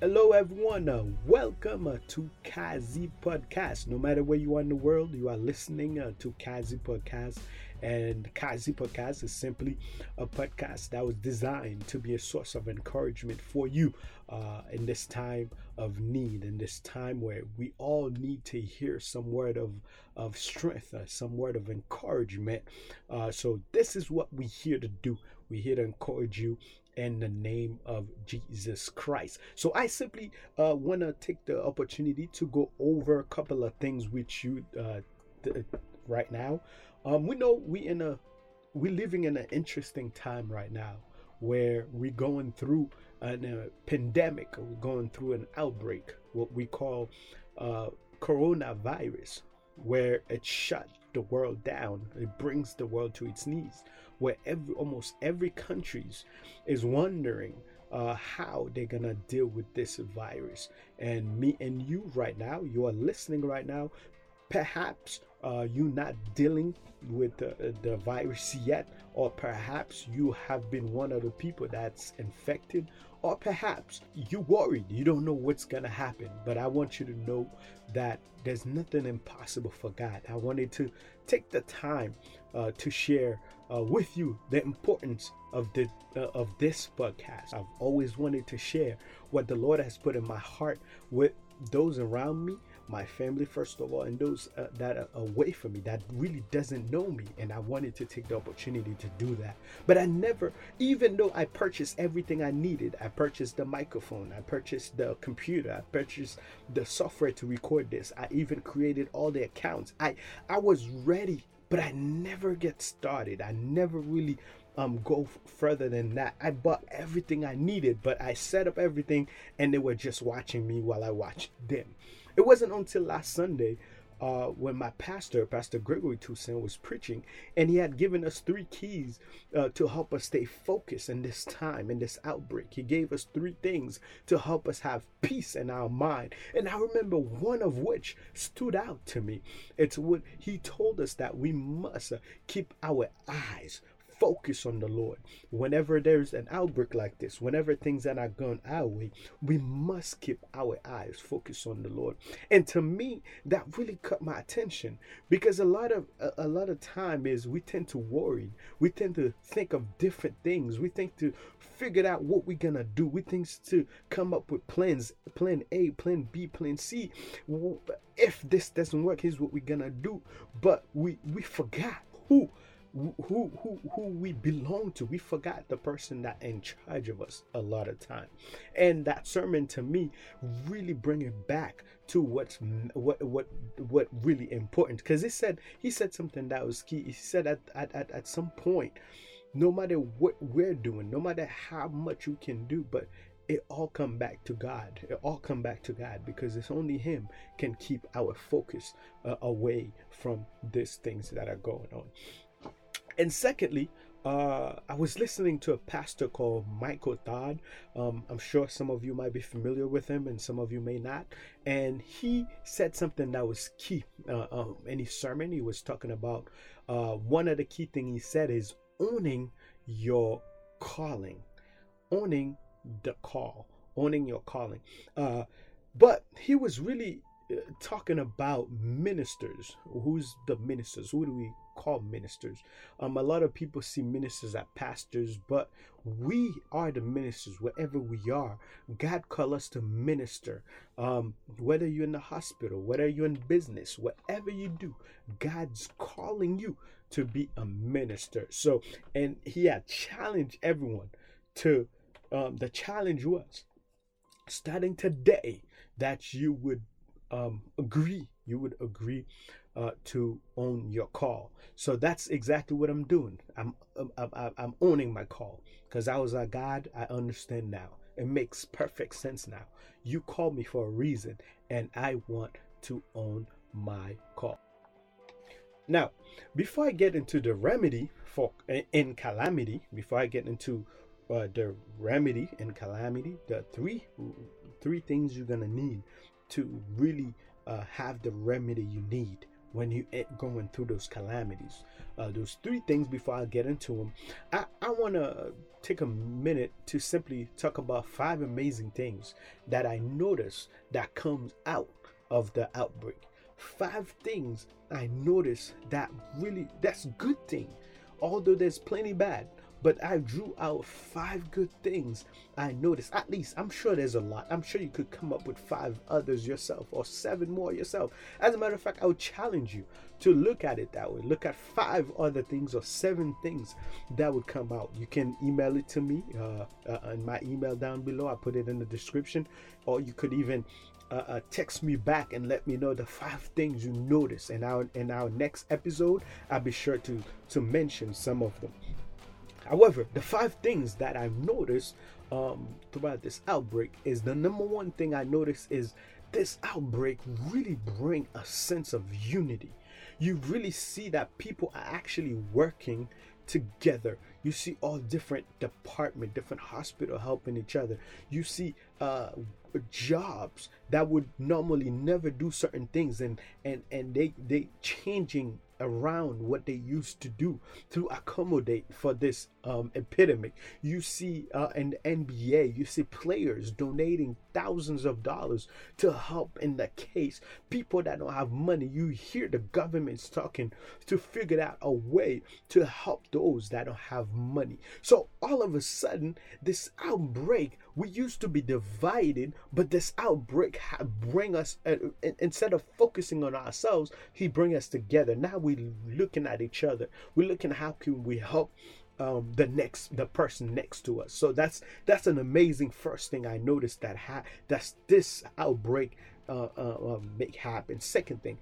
Hello, everyone. Uh, welcome uh, to Kazi Podcast. No matter where you are in the world, you are listening uh, to Kazi Podcast. And Kazi Podcast is simply a podcast that was designed to be a source of encouragement for you uh, in this time of need, in this time where we all need to hear some word of, of strength, uh, some word of encouragement. Uh, so, this is what we're here to do. We're here to encourage you in the name of Jesus Christ. So I simply uh, want to take the opportunity to go over a couple of things with you uh, th- right now. Um, we know we in a we're living in an interesting time right now where we're going through a uh, pandemic, we're going through an outbreak, what we call uh, coronavirus, where it shut the world down. It brings the world to its knees where every almost every countries is wondering uh, how they're gonna deal with this virus. And me and you right now, you are listening right now. Perhaps uh, you're not dealing with the, the virus yet, or perhaps you have been one of the people that's infected, or perhaps you're worried you don't know what's gonna happen. But I want you to know that there's nothing impossible for God. I wanted to take the time uh, to share uh, with you the importance of the uh, of this podcast. I've always wanted to share what the Lord has put in my heart with those around me, my family first of all, and those uh, that are away from me that really doesn't know me. And I wanted to take the opportunity to do that. But I never, even though I purchased everything I needed, I purchased the microphone, I purchased the computer, I purchased the software to record this. I even created all the accounts. I I was ready but I never get started. I never really um go f- further than that. I bought everything I needed, but I set up everything and they were just watching me while I watched them. It wasn't until last Sunday uh, when my pastor, Pastor Gregory Toussaint, was preaching, and he had given us three keys uh, to help us stay focused in this time, in this outbreak. He gave us three things to help us have peace in our mind. And I remember one of which stood out to me. It's what he told us that we must uh, keep our eyes focus on the Lord. Whenever there's an outbreak like this, whenever things are not going our way, we must keep our eyes focused on the Lord. And to me, that really caught my attention because a lot of a, a lot of time is we tend to worry. We tend to think of different things. We think to figure out what we're gonna do. We think to come up with plans, plan A, plan B, plan C. If this doesn't work, here's what we're gonna do. But we we forgot who who who who we belong to we forgot the person that in charge of us a lot of time and that sermon to me really bring it back to what's what what what really important because he said he said something that was key he said at, at at at some point no matter what we're doing no matter how much you can do but it all come back to God. It all come back to God because it's only Him can keep our focus uh, away from these things that are going on. And secondly, uh, I was listening to a pastor called Michael Todd. Um, I'm sure some of you might be familiar with him, and some of you may not. And he said something that was key uh, um, in his sermon. He was talking about uh, one of the key things he said is owning your calling, owning the call, owning your calling. Uh, but he was really uh, talking about ministers. Who's the ministers? Who do we call ministers. Um, a lot of people see ministers as pastors, but we are the ministers wherever we are. God call us to minister. Um, whether you're in the hospital, whether you're in business, whatever you do, God's calling you to be a minister. So, and He had challenged everyone to. Um, the challenge was starting today that you would um, agree. You would agree uh, to own your call. So that's exactly what I'm doing. I'm I'm, I'm owning my call because I was a God. I understand now. It makes perfect sense now. You called me for a reason, and I want to own my call. Now, before I get into the remedy for in calamity, before I get into uh, the remedy in calamity, the three three things you're gonna need to really uh, have the remedy you need when you going through those calamities. Uh, those three things before I get into them. I, I want to take a minute to simply talk about five amazing things that I notice that comes out of the outbreak. Five things I notice that really that's good thing. Although there's plenty bad, but I drew out five good things I noticed. At least, I'm sure there's a lot. I'm sure you could come up with five others yourself or seven more yourself. As a matter of fact, I would challenge you to look at it that way. Look at five other things or seven things that would come out. You can email it to me uh, uh, in my email down below. I put it in the description, or you could even uh, uh, text me back and let me know the five things you notice. And our in our next episode, I'll be sure to to mention some of them. However, the five things that I've noticed um, throughout this outbreak is the number one thing I noticed is this outbreak really bring a sense of unity. You really see that people are actually working together. You see all different department, different hospital helping each other. You see uh, jobs that would normally never do certain things, and and and they they changing around what they used to do to accommodate for this um, epidemic. You see uh, in NBA, you see players donating thousands of dollars to help in the case. People that don't have money, you hear the governments talking to figure out a way to help those that don't have money. So all of a sudden, this outbreak, we used to be divided, but this outbreak bring us uh, instead of focusing on ourselves, he bring us together. Now we looking at each other. We're looking how can we help um, the next the person next to us. So that's that's an amazing first thing I noticed that ha- that's this outbreak uh, uh, uh, make happen. Second thing,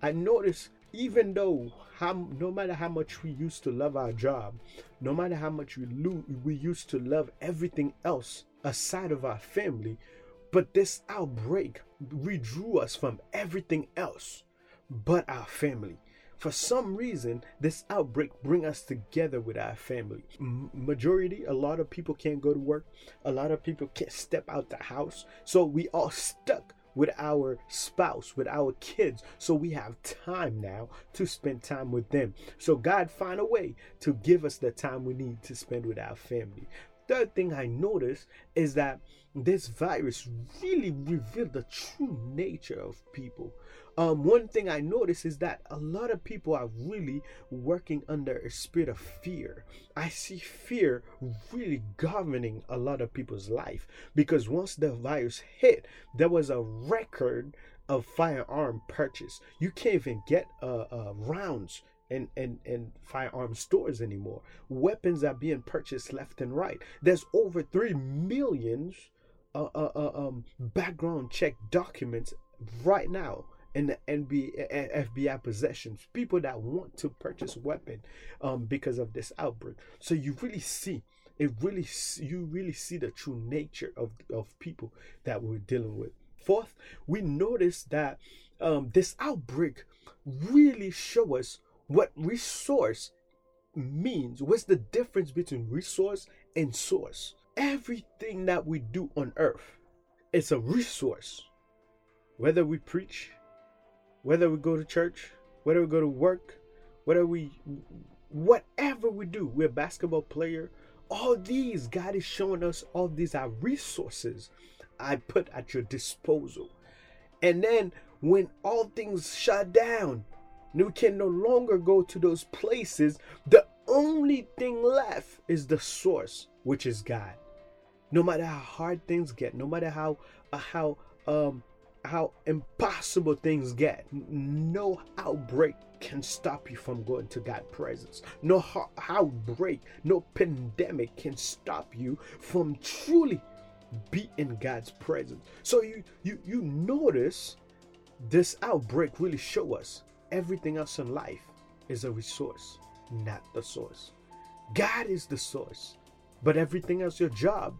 I noticed even though how no matter how much we used to love our job, no matter how much we lo- we used to love everything else aside of our family, but this outbreak withdrew us from everything else but our family. For some reason this outbreak bring us together with our family. M- majority a lot of people can't go to work. A lot of people can't step out the house. So we all stuck with our spouse with our kids. So we have time now to spend time with them. So god find a way to give us the time we need to spend with our family third thing i noticed is that this virus really revealed the true nature of people um, one thing I notice is that a lot of people are really working under a spirit of fear. I see fear really governing a lot of people's life because once the virus hit, there was a record of firearm purchase. You can't even get uh, uh, rounds in, in, in firearm stores anymore. Weapons are being purchased left and right. There's over 3 millions uh, uh, uh um, background check documents right now in the NBA, FBI possessions, people that want to purchase weapon um, because of this outbreak. So you really see, it really, you really see the true nature of, of people that we're dealing with. Fourth, we notice that um, this outbreak really show us what resource means. What's the difference between resource and source? Everything that we do on earth, it's a resource. Whether we preach, whether we go to church, whether we go to work, whether we, whatever we do, we're a basketball player. All these, God is showing us all these are resources I put at your disposal. And then when all things shut down, we can no longer go to those places. The only thing left is the source, which is God. No matter how hard things get, no matter how uh, how um how impossible things get. No outbreak can stop you from going to God's presence. No outbreak, no pandemic can stop you from truly be in God's presence. So you you you notice this outbreak really show us everything else in life is a resource, not the source. God is the source, but everything else, your job,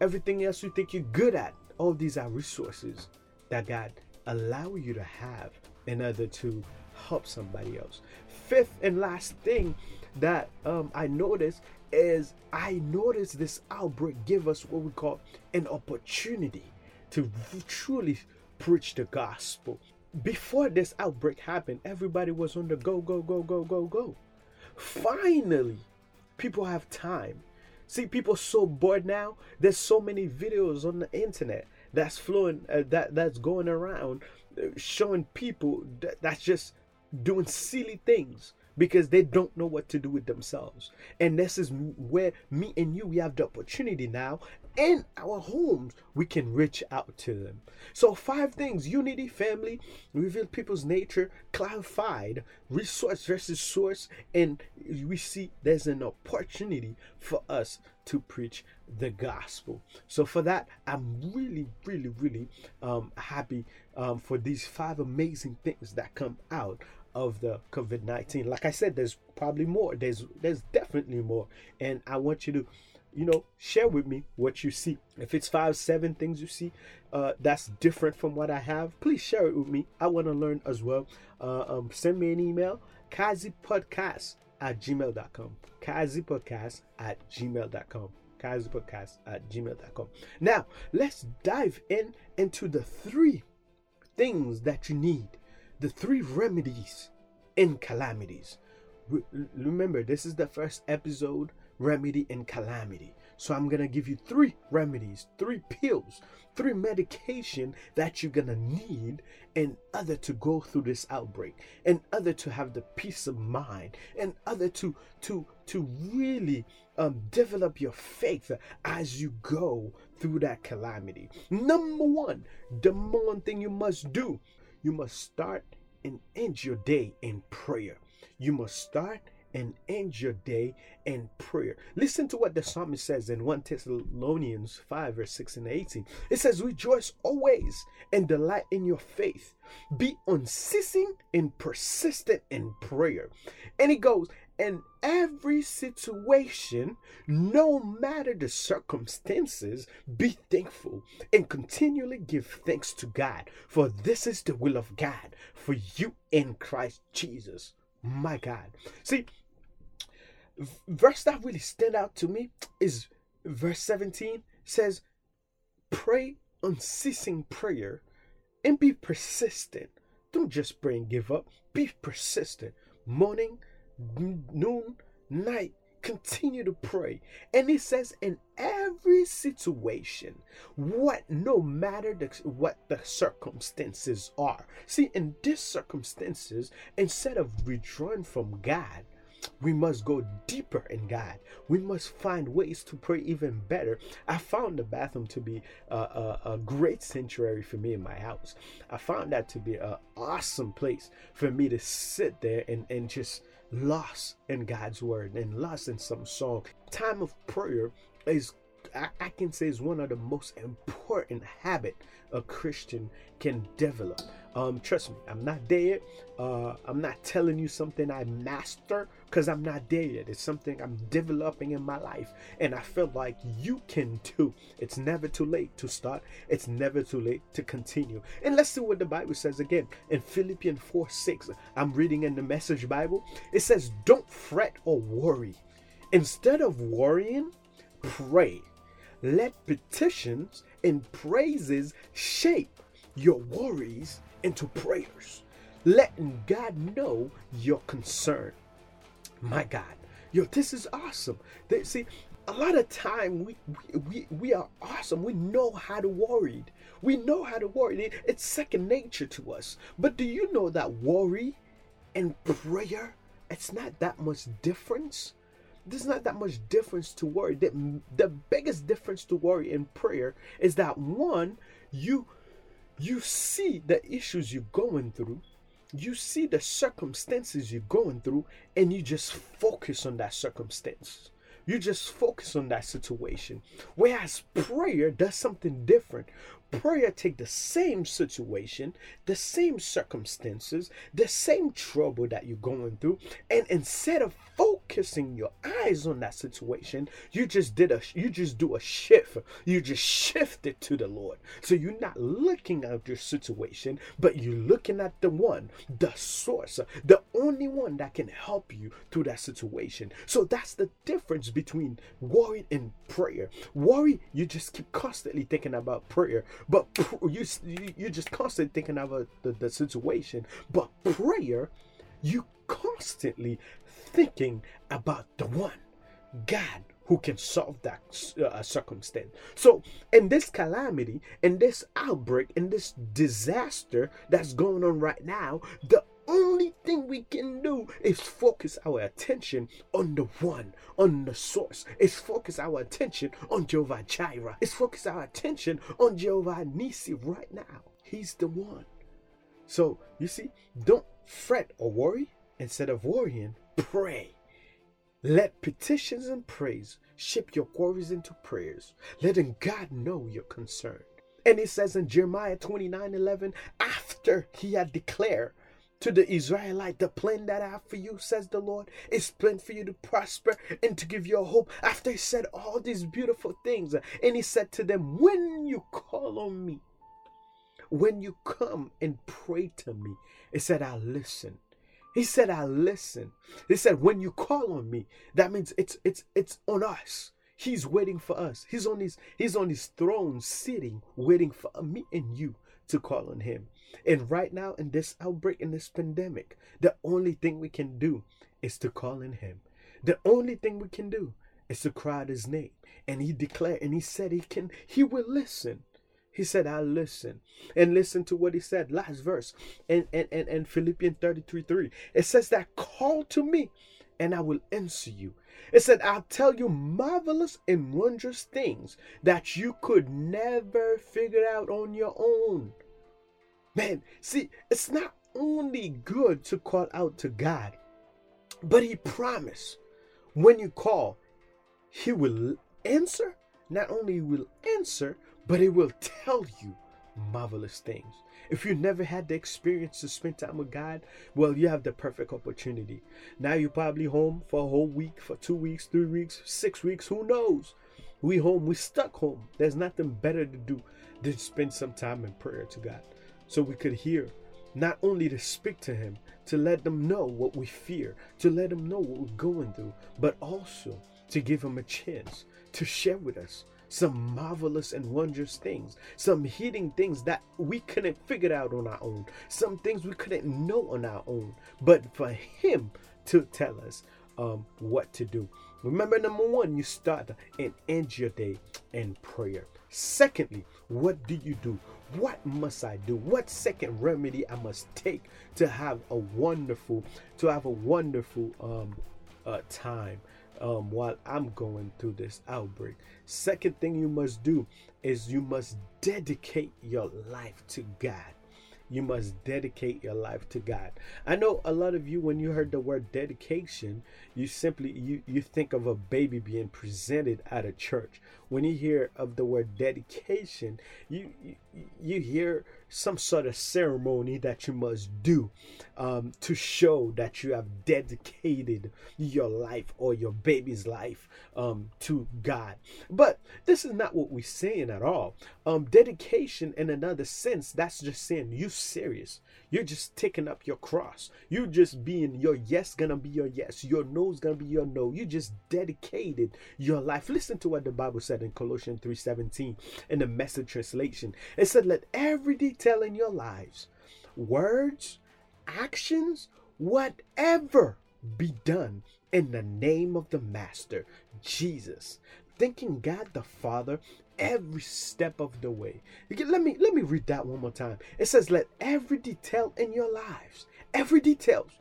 everything else you think you're good at, all these are resources that God allow you to have in order to help somebody else. Fifth and last thing that um, I noticed is I noticed this outbreak give us what we call an opportunity to truly preach the gospel. Before this outbreak happened, everybody was on the go, go, go, go, go, go. Finally, people have time. See, people so bored now. There's so many videos on the internet that's flowing, uh, that that's going around, uh, showing people that, that's just doing silly things because they don't know what to do with themselves. And this is where me and you we have the opportunity now in our homes we can reach out to them. So five things: unity, family, reveal people's nature, clarified, resource versus source, and we see there's an opportunity for us to preach the gospel. So for that, I'm really, really, really um, happy um, for these five amazing things that come out of the COVID nineteen. Like I said, there's probably more. There's there's definitely more, and I want you to, you know, share with me what you see. If it's five, seven things you see, uh, that's different from what I have. Please share it with me. I want to learn as well. Uh, um, send me an email, kazipodcast at gmail.com. Kazipodcast at gmail.com kazipodcast at gmail.com. Now, let's dive in into the three things that you need the three remedies in calamities. Remember, this is the first episode remedy in calamity. So I'm going to give you three remedies, three pills, three medication that you're going to need in order to go through this outbreak, in order to have the peace of mind, in order to to to really um, develop your faith as you go through that calamity. Number one, the one thing you must do you must start and end your day in prayer. You must start and end your day in prayer. Listen to what the psalmist says in 1 Thessalonians 5, verse 6 and 18. It says, Rejoice always and delight in your faith. Be unceasing and persistent in prayer. And he goes, in every situation, no matter the circumstances, be thankful and continually give thanks to God, for this is the will of God for you in Christ Jesus. My God. See, verse that really stand out to me is verse 17 says, Pray unceasing prayer and be persistent. Don't just pray and give up. Be persistent. Morning, noon, night, continue to pray. And it says, in every situation, what no matter the, what the circumstances are. See, in these circumstances, instead of withdrawing from God, we must go deeper in God. We must find ways to pray even better. I found the bathroom to be a, a, a great sanctuary for me in my house. I found that to be an awesome place for me to sit there and, and just lost in God's word and lost in some song. Time of prayer is I, can say is one of the most important habit a Christian can develop. Um, trust me, I'm not there yet. Uh, I'm not telling you something I master because I'm not there yet. It's something I'm developing in my life, and I feel like you can too. It's never too late to start. It's never too late to continue. And let's see what the Bible says again in Philippians 4 6. I'm reading in the Message Bible. It says, "Don't fret or worry. Instead of worrying, pray." Let petitions and praises shape your worries into prayers, letting God know your concern. My God, yo, this is awesome. They, see, a lot of time we, we we are awesome. We know how to worry. We know how to worry. It's second nature to us. But do you know that worry and prayer, it's not that much difference? There's not that much difference to worry. The, the biggest difference to worry in prayer is that one, you you see the issues you're going through you see the circumstances you're going through and you just focus on that circumstance. You just focus on that situation. Whereas prayer does something different prayer take the same situation the same circumstances the same trouble that you're going through and instead of focusing your eyes on that situation you just did a you just do a shift. You just shift it to the lord. So you're not looking at your situation but you're looking at the one the source the only one that can help you through that situation. So that's the difference between worry and prayer. Worry you just keep constantly thinking about prayer but you you're just constantly thinking about the, the situation. But prayer, you constantly thinking about the one, God, who can solve that uh, circumstance. So, in this calamity, in this outbreak, in this disaster that's going on right now, the only thing we can do is focus our attention on the one, on the source. Is focus our attention on Jehovah Jireh. Is focus our attention on Jehovah Nisi right now. He's the one. So, you see, don't fret or worry. Instead of worrying, pray. Let petitions and praise shape your worries into prayers, letting God know you're concerned. And it says in Jeremiah 29 11, after he had declared to the Israelite, the plan that I have for you, says the Lord, is plan for you to prosper and to give you a hope. After he said all these beautiful things, and he said to them, When you call on me, when you come and pray to me, he said, I'll listen. He said, I listen. He said, when you call on me, that means it's it's it's on us. He's waiting for us. He's on his he's on his throne sitting, waiting for me and you to call on him. And right now, in this outbreak, in this pandemic, the only thing we can do is to call in him. The only thing we can do is to cry out his name. And he declared and he said he can, he will listen. He said, I'll listen. And listen to what he said, last verse. And and, and, and Philippians 33 3. It says that call to me and I will answer you. It said, I'll tell you marvelous and wondrous things that you could never figure out on your own. Man, see, it's not only good to call out to God, but He promised when you call, He will answer. Not only will answer, but He will tell you marvelous things. If you never had the experience to spend time with God, well, you have the perfect opportunity. Now you're probably home for a whole week, for two weeks, three weeks, six weeks, who knows? We home, we stuck home. There's nothing better to do than spend some time in prayer to God. So we could hear, not only to speak to Him, to let them know what we fear, to let them know what we're going through, but also to give Him a chance to share with us some marvelous and wondrous things, some hidden things that we couldn't figure out on our own, some things we couldn't know on our own, but for Him to tell us um, what to do. Remember, number one, you start and end your day in prayer. Secondly, what do you do? What must I do? What second remedy I must take to have a wonderful, to have a wonderful um, uh, time um, while I'm going through this outbreak. Second thing you must do is you must dedicate your life to God you must dedicate your life to God. I know a lot of you when you heard the word dedication, you simply you you think of a baby being presented at a church. When you hear of the word dedication, you you, you hear some sort of ceremony that you must do um, to show that you have dedicated your life or your baby's life um, to God. But this is not what we're saying at all. Um, dedication, in another sense, that's just saying you serious. You're just taking up your cross. You're just being your yes gonna be your yes, your no's gonna be your no. You just dedicated your life. Listen to what the Bible said in Colossians 3:17 in the message translation. It said, Let every detail in your lives, words, actions, whatever be done in the name of the Master, Jesus. Thanking God the Father every step of the way. Let me let me read that one more time. It says, "Let every detail in your lives, every details,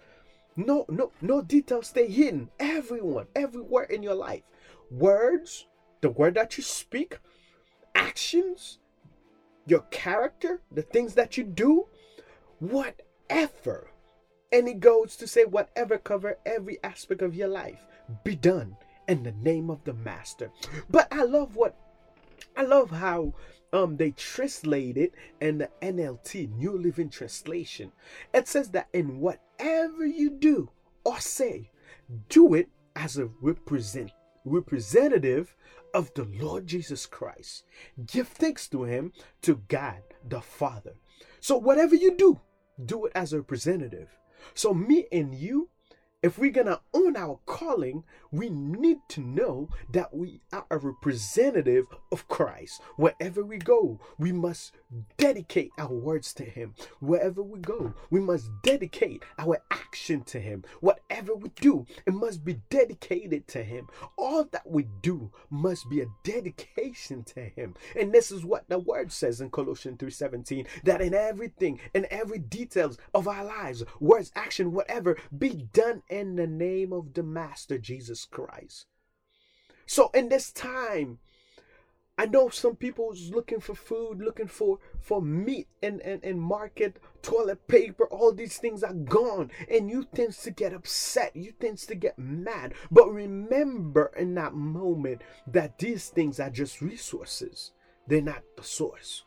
no no no details stay hidden. Everyone, everywhere in your life, words, the word that you speak, actions, your character, the things that you do, whatever." And it goes to say, whatever cover every aspect of your life, be done in the name of the Master. But I love what I love how um they translate it in the NLT, New Living Translation. It says that in whatever you do or say, do it as a represent representative of the Lord Jesus Christ. Give thanks to him, to God the Father. So whatever you do, do it as a representative. So me and you if we're gonna own our calling, we need to know that we are a representative of Christ. Wherever we go, we must dedicate our words to Him. Wherever we go, we must dedicate our action to Him. Whatever we do, it must be dedicated to Him. All that we do must be a dedication to Him. And this is what the word says in Colossians 3:17 that in everything, in every details of our lives, words, action, whatever, be done in the name of the Master Jesus Christ. So in this time, I know some people is looking for food, looking for for meat and, and, and market, toilet paper, all these things are gone. And you tends to get upset. You tends to get mad. But remember in that moment that these things are just resources. They're not the source.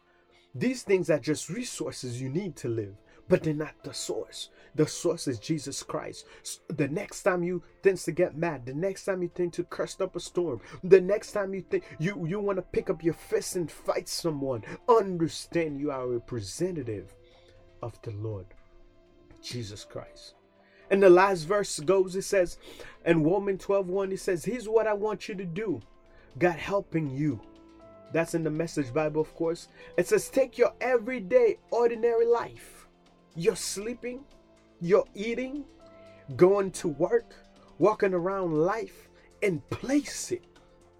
These things are just resources you need to live but they're not the source. The source is Jesus Christ. The next time you tend to get mad, the next time you think to curse up a storm, the next time you think you, you want to pick up your fist and fight someone, understand you are a representative of the Lord Jesus Christ. And the last verse goes, it says, in Romans 12 1, it says, Here's what I want you to do. God helping you. That's in the message Bible, of course. It says, Take your everyday, ordinary life you're sleeping, you're eating, going to work, walking around life, and place it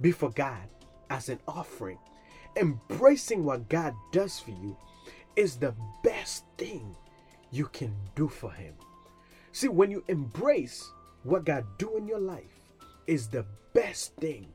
before God as an offering. Embracing what God does for you is the best thing you can do for Him. See, when you embrace what God do in your life is the best thing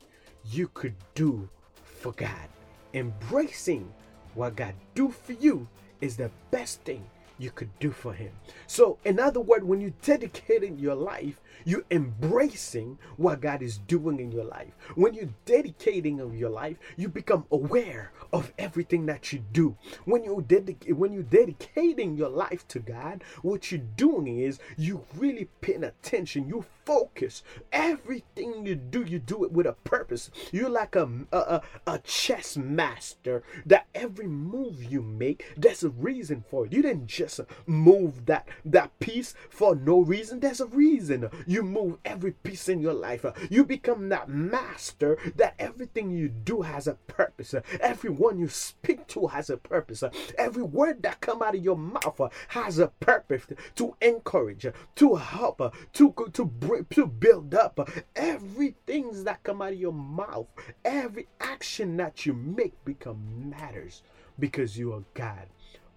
you could do for God. Embracing what God do for you is the best thing you could do for him. So, in other words, when you're dedicating your life, you're embracing what God is doing in your life. When you're dedicating of your life, you become aware of everything that you do. When you dedic- when you're dedicating your life to God, what you're doing is you really paying attention. You focus. Everything you do, you do it with a purpose. You're like a a, a chess master. That every move you make, there's a reason for it. You didn't just move that that piece for no reason. There's a reason. You move every piece in your life. You become that master. That everything you do has a purpose. Everyone you speak to has a purpose. Every word that come out of your mouth has a purpose to encourage, to help, to to to build up everything that come out of your mouth every action that you make become matters because you are god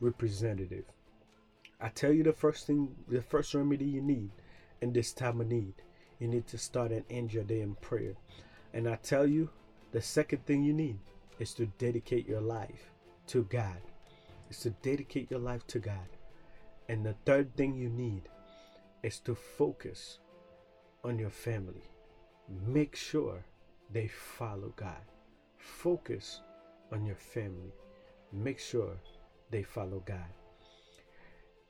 representative i tell you the first thing the first remedy you need in this time of need you need to start and end your day in prayer and i tell you the second thing you need is to dedicate your life to god is to dedicate your life to god and the third thing you need is to focus on your family. Make sure they follow God. Focus on your family. Make sure they follow God.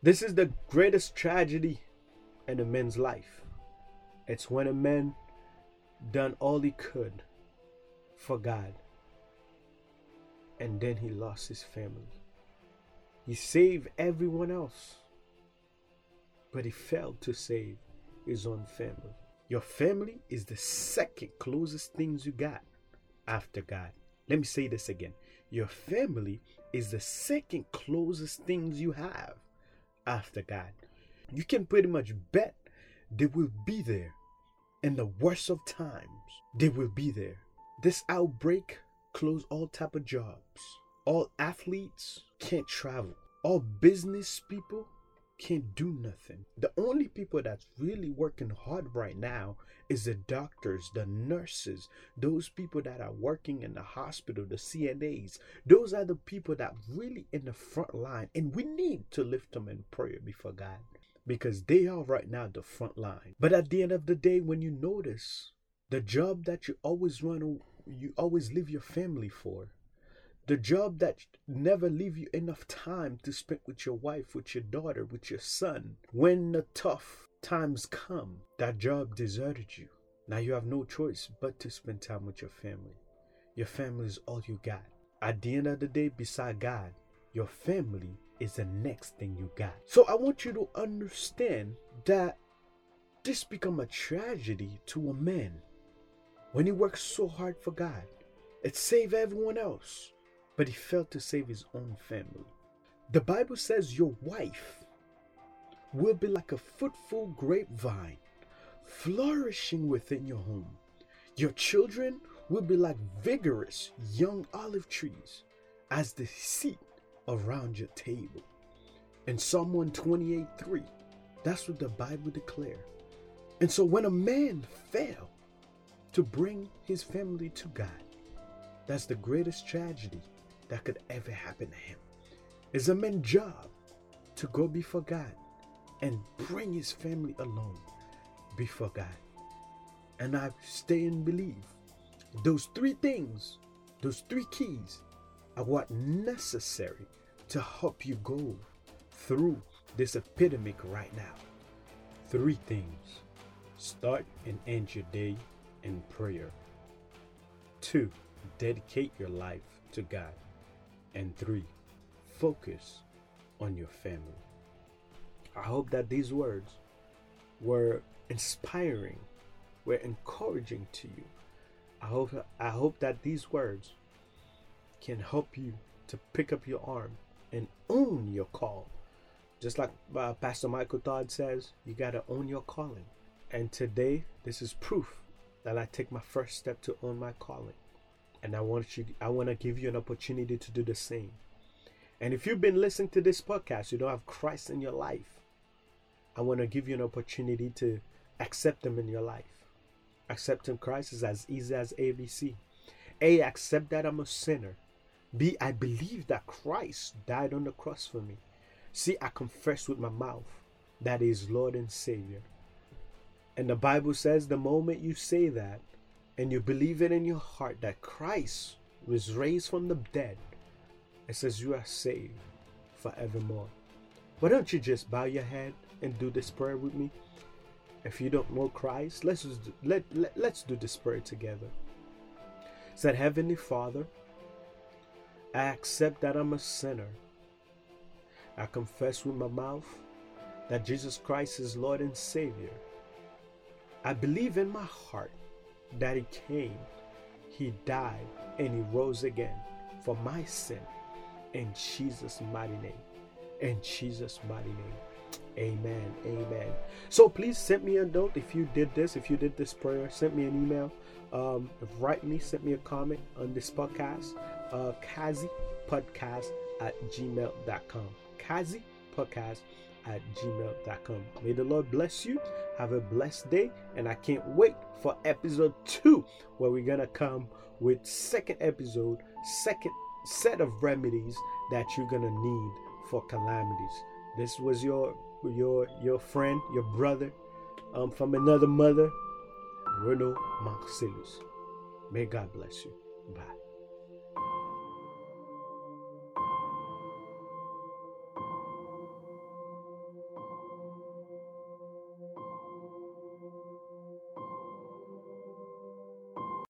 This is the greatest tragedy in a man's life. It's when a man done all he could for God and then he lost his family. He saved everyone else, but he failed to save his own family. Your family is the second closest things you got after God. Let me say this again. Your family is the second closest things you have after God. You can pretty much bet they will be there in the worst of times. They will be there. This outbreak closed all type of jobs. All athletes can't travel. All business people can't do nothing. The only people that's really working hard right now is the doctors, the nurses, those people that are working in the hospital, the CNAs. Those are the people that really in the front line, and we need to lift them in prayer before God because they are right now the front line. But at the end of the day, when you notice the job that you always run, you always leave your family for, the job that never leave you enough time to spend with your wife, with your daughter, with your son. When the tough times come, that job deserted you. Now you have no choice but to spend time with your family. Your family is all you got. At the end of the day, beside God, your family is the next thing you got. So I want you to understand that this become a tragedy to a man when he worked so hard for God. It saved everyone else, but he failed to save his own family. The Bible says your wife will be like a fruitful grapevine flourishing within your home. Your children will be like vigorous young olive trees as the seat around your table. In Psalm 128 3, that's what the Bible declares. And so when a man fail to bring his family to God, that's the greatest tragedy that could ever happen to him. It's a man's job to go before God and bring his family alone before God. And I stay and believe those three things, those three keys are what necessary to help you go through this epidemic right now. Three things. Start and end your day in prayer. Two, dedicate your life to God. And three, focus on your family. I hope that these words were inspiring, were encouraging to you. I hope I hope that these words can help you to pick up your arm and own your call. Just like uh, Pastor Michael Todd says, you got to own your calling. And today, this is proof that I take my first step to own my calling. And I want you I want to give you an opportunity to do the same. And if you've been listening to this podcast, you don't have Christ in your life, I want to give you an opportunity to accept Him in your life. Accepting Christ is as easy as ABC. A, accept that I'm a sinner. B, I believe that Christ died on the cross for me. C, I confess with my mouth that is Lord and Savior. And the Bible says the moment you say that and you believe it in your heart that Christ was raised from the dead, it says you are saved forevermore. Why don't you just bow your head and do this prayer with me? If you don't know Christ, let's do, let, let let's do this prayer together. Said Heavenly Father, I accept that I'm a sinner. I confess with my mouth that Jesus Christ is Lord and Savior. I believe in my heart that He came, He died, and He rose again for my sin in Jesus' mighty name. In Jesus' mighty name. Amen. Amen. So please send me a note if you did this, if you did this prayer, send me an email. Um, write me, send me a comment on this podcast. Uh, Kazi podcast at gmail.com. Kazi podcast at gmail.com. May the Lord bless you. Have a blessed day. And I can't wait for episode two, where we're gonna come with second episode, second set of remedies that you're gonna need for calamities. This was your your your friend, your brother, um, from another mother, Renaud Marcellus. May God bless you. Bye.